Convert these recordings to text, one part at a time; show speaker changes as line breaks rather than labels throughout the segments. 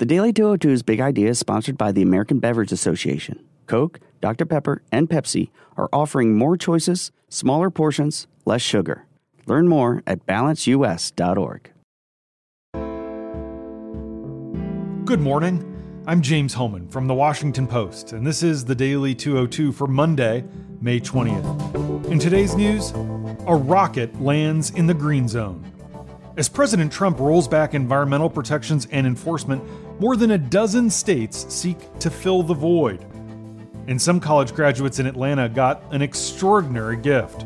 The Daily 202's Big Idea is sponsored by the American Beverage Association. Coke, Dr. Pepper, and Pepsi are offering more choices, smaller portions, less sugar. Learn more at balanceus.org.
Good morning. I'm James Hohmann from the Washington Post, and this is the Daily 202 for Monday, May 20th. In today's news, a rocket lands in the green zone. As President Trump rolls back environmental protections and enforcement, more than a dozen states seek to fill the void. And some college graduates in Atlanta got an extraordinary gift.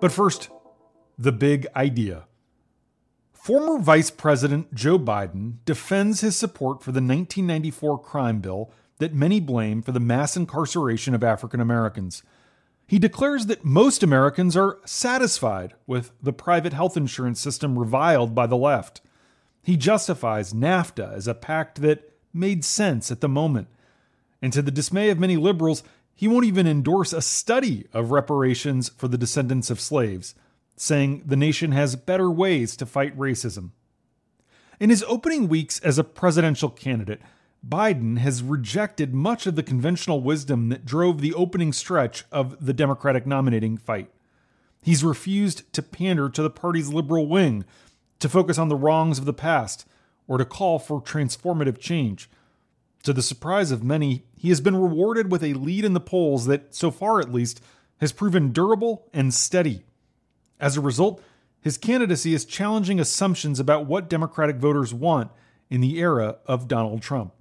But first, the big idea. Former Vice President Joe Biden defends his support for the 1994 crime bill that many blame for the mass incarceration of African Americans. He declares that most Americans are satisfied with the private health insurance system reviled by the left. He justifies NAFTA as a pact that made sense at the moment. And to the dismay of many liberals, he won't even endorse a study of reparations for the descendants of slaves, saying the nation has better ways to fight racism. In his opening weeks as a presidential candidate, Biden has rejected much of the conventional wisdom that drove the opening stretch of the Democratic nominating fight. He's refused to pander to the party's liberal wing, to focus on the wrongs of the past, or to call for transformative change. To the surprise of many, he has been rewarded with a lead in the polls that, so far at least, has proven durable and steady. As a result, his candidacy is challenging assumptions about what Democratic voters want in the era of Donald Trump.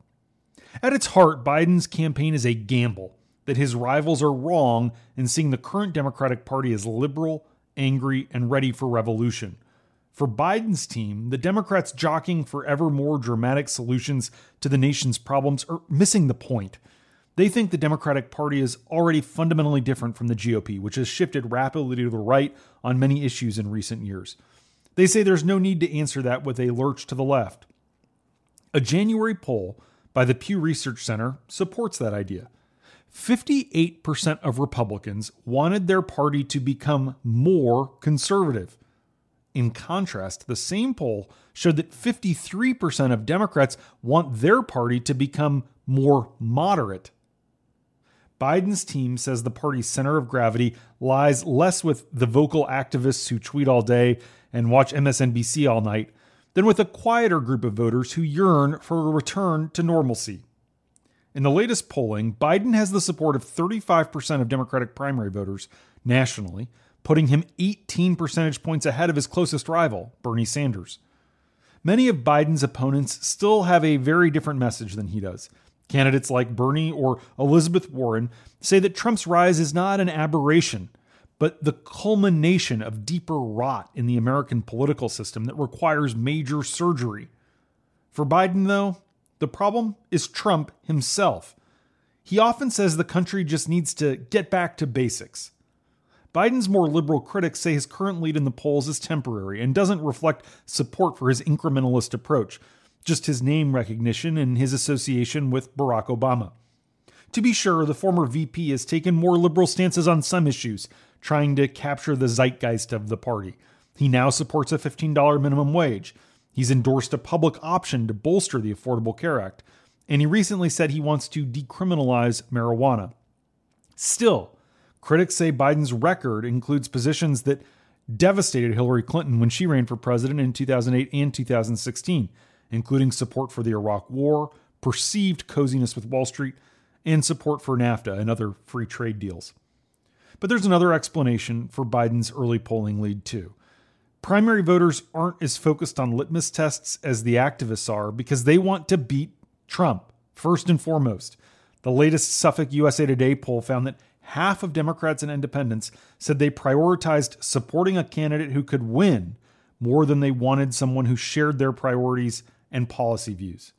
At its heart, Biden's campaign is a gamble that his rivals are wrong in seeing the current Democratic Party as liberal, angry, and ready for revolution. For Biden's team, the Democrats jockeying for ever more dramatic solutions to the nation's problems are missing the point. They think the Democratic Party is already fundamentally different from the GOP, which has shifted rapidly to the right on many issues in recent years. They say there's no need to answer that with a lurch to the left. A January poll by the Pew Research Center supports that idea. 58% of Republicans wanted their party to become more conservative. In contrast, the same poll showed that 53% of Democrats want their party to become more moderate. Biden's team says the party's center of gravity lies less with the vocal activists who tweet all day and watch MSNBC all night than with a quieter group of voters who yearn for a return to normalcy. In the latest polling, Biden has the support of 35% of Democratic primary voters nationally, putting him 18 percentage points ahead of his closest rival, Bernie Sanders. Many of Biden's opponents still have a very different message than he does. Candidates like Bernie or Elizabeth Warren say that Trump's rise is not an aberration, but the culmination of deeper rot in the American political system that requires major surgery. For Biden, though, the problem is Trump himself. He often says the country just needs to get back to basics. Biden's more liberal critics say his current lead in the polls is temporary and doesn't reflect support for his incrementalist approach, just his name recognition and his association with Barack Obama. To be sure, the former VP has taken more liberal stances on some issues, trying to capture the zeitgeist of the party. He now supports a $15 minimum wage. He's endorsed a public option to bolster the Affordable Care Act. And he recently said he wants to decriminalize marijuana. Still, critics say Biden's record includes positions that devastated Hillary Clinton when she ran for president in 2008 and 2016, including support for the Iraq War, perceived coziness with Wall Street, and support for NAFTA and other free trade deals. But there's another explanation for Biden's early polling lead, too. Primary voters aren't as focused on litmus tests as the activists are because they want to beat Trump, first and foremost. The latest Suffolk USA Today poll found that half of Democrats and independents said they prioritized supporting a candidate who could win more than they wanted someone who shared their priorities and policy views.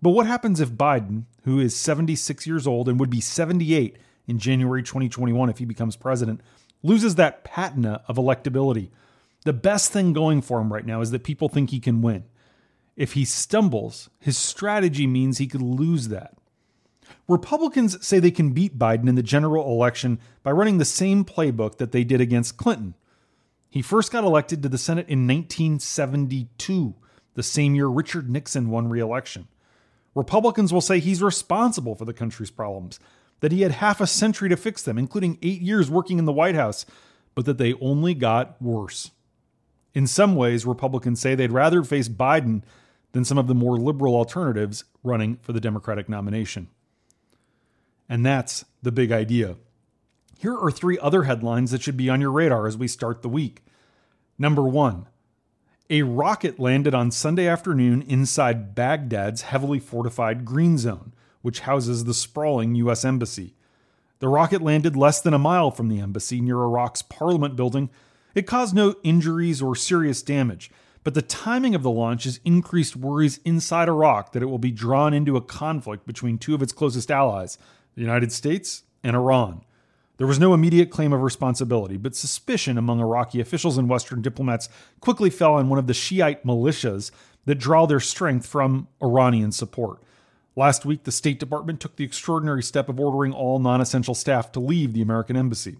But what happens if Biden, who is 76 years old and would be 78 in January 2021 if he becomes president, loses that patina of electability. The best thing going for him right now is that people think he can win. If he stumbles, his strategy means he could lose that. Republicans say they can beat Biden in the general election by running the same playbook that they did against Clinton. He first got elected to the Senate in 1972, the same year Richard Nixon won re election. Republicans will say he's responsible for the country's problems, that he had half a century to fix them, including eight years working in the White House, but that they only got worse. In some ways, Republicans say they'd rather face Biden than some of the more liberal alternatives running for the Democratic nomination. And that's the big idea. Here are three other headlines that should be on your radar as we start the week. Number one, a rocket landed on Sunday afternoon inside Baghdad's heavily fortified Green Zone, which houses the sprawling U.S. Embassy. The rocket landed less than a mile from the embassy near Iraq's parliament building. It caused no injuries or serious damage, but the timing of the launch has increased worries inside Iraq that it will be drawn into a conflict between two of its closest allies, the United States and Iran. There was no immediate claim of responsibility, but suspicion among Iraqi officials and Western diplomats quickly fell on one of the Shiite militias that draw their strength from Iranian support. Last week, the State Department took the extraordinary step of ordering all non essential staff to leave the American embassy.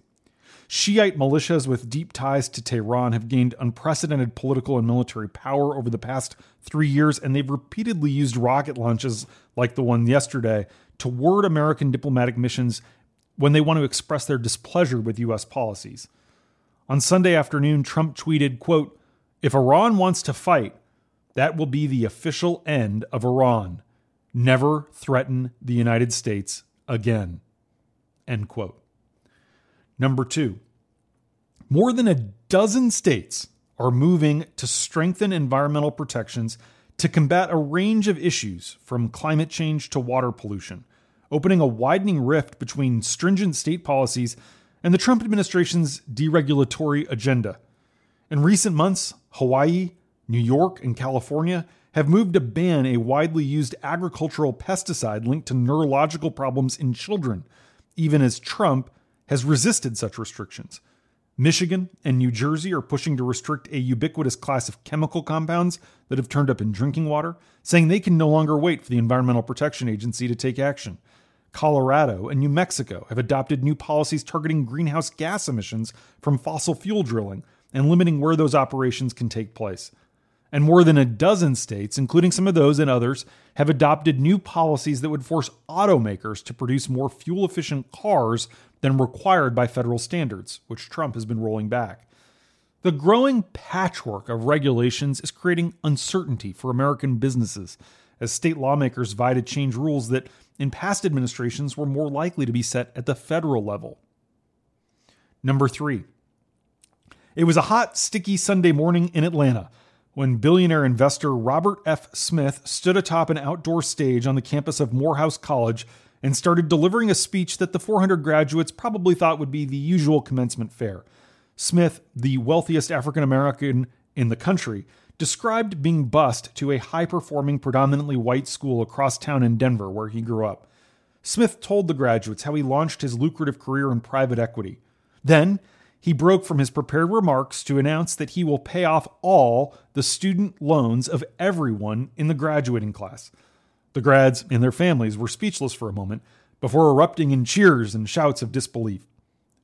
Shiite militias with deep ties to Tehran have gained unprecedented political and military power over the past three years, and they've repeatedly used rocket launches like the one yesterday to word American diplomatic missions when they want to express their displeasure with U.S. policies. On Sunday afternoon, Trump tweeted, quote, If Iran wants to fight, that will be the official end of Iran. Never threaten the United States again. End quote. Number two, more than a dozen states are moving to strengthen environmental protections to combat a range of issues from climate change to water pollution, opening a widening rift between stringent state policies and the Trump administration's deregulatory agenda. In recent months, Hawaii, New York, and California have moved to ban a widely used agricultural pesticide linked to neurological problems in children, even as Trump has resisted such restrictions. Michigan and New Jersey are pushing to restrict a ubiquitous class of chemical compounds that have turned up in drinking water, saying they can no longer wait for the Environmental Protection Agency to take action. Colorado and New Mexico have adopted new policies targeting greenhouse gas emissions from fossil fuel drilling and limiting where those operations can take place and more than a dozen states, including some of those and others, have adopted new policies that would force automakers to produce more fuel efficient cars than required by federal standards, which Trump has been rolling back. The growing patchwork of regulations is creating uncertainty for American businesses as state lawmakers vie to change rules that in past administrations were more likely to be set at the federal level. Number three, it was a hot, sticky Sunday morning in Atlanta when billionaire investor Robert F. Smith stood atop an outdoor stage on the campus of Morehouse College and started delivering a speech that the 400 graduates probably thought would be the usual commencement fare. Smith, the wealthiest African American in the country, described being bused to a high performing, predominantly white school across town in Denver, where he grew up. Smith told the graduates how he launched his lucrative career in private equity. Then, he broke from his prepared remarks to announce that he will pay off all the student loans of everyone in the graduating class. The grads and their families were speechless for a moment before erupting in cheers and shouts of disbelief.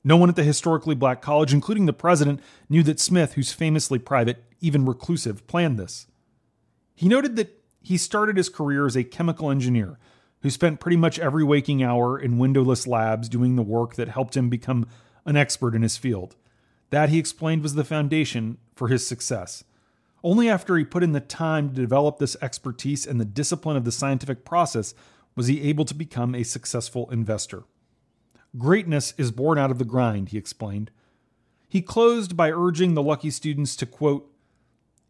No one at the historically black college, including the president, knew that Smith, who's famously private, even reclusive, planned this. He noted that he started his career as a chemical engineer who spent pretty much every waking hour in windowless labs doing the work that helped him become an expert in his field. That, he explained, was the foundation for his success. Only after he put in the time to develop this expertise and the discipline of the scientific process was he able to become a successful investor. Greatness is born out of the grind, he explained. He closed by urging the lucky students to, quote,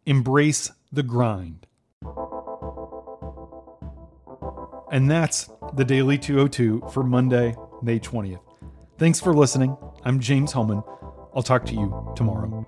embrace the grind. And that's the Daily 202 for Monday, May 20th. Thanks for listening. I'm James Hohmann. I'll talk to you tomorrow.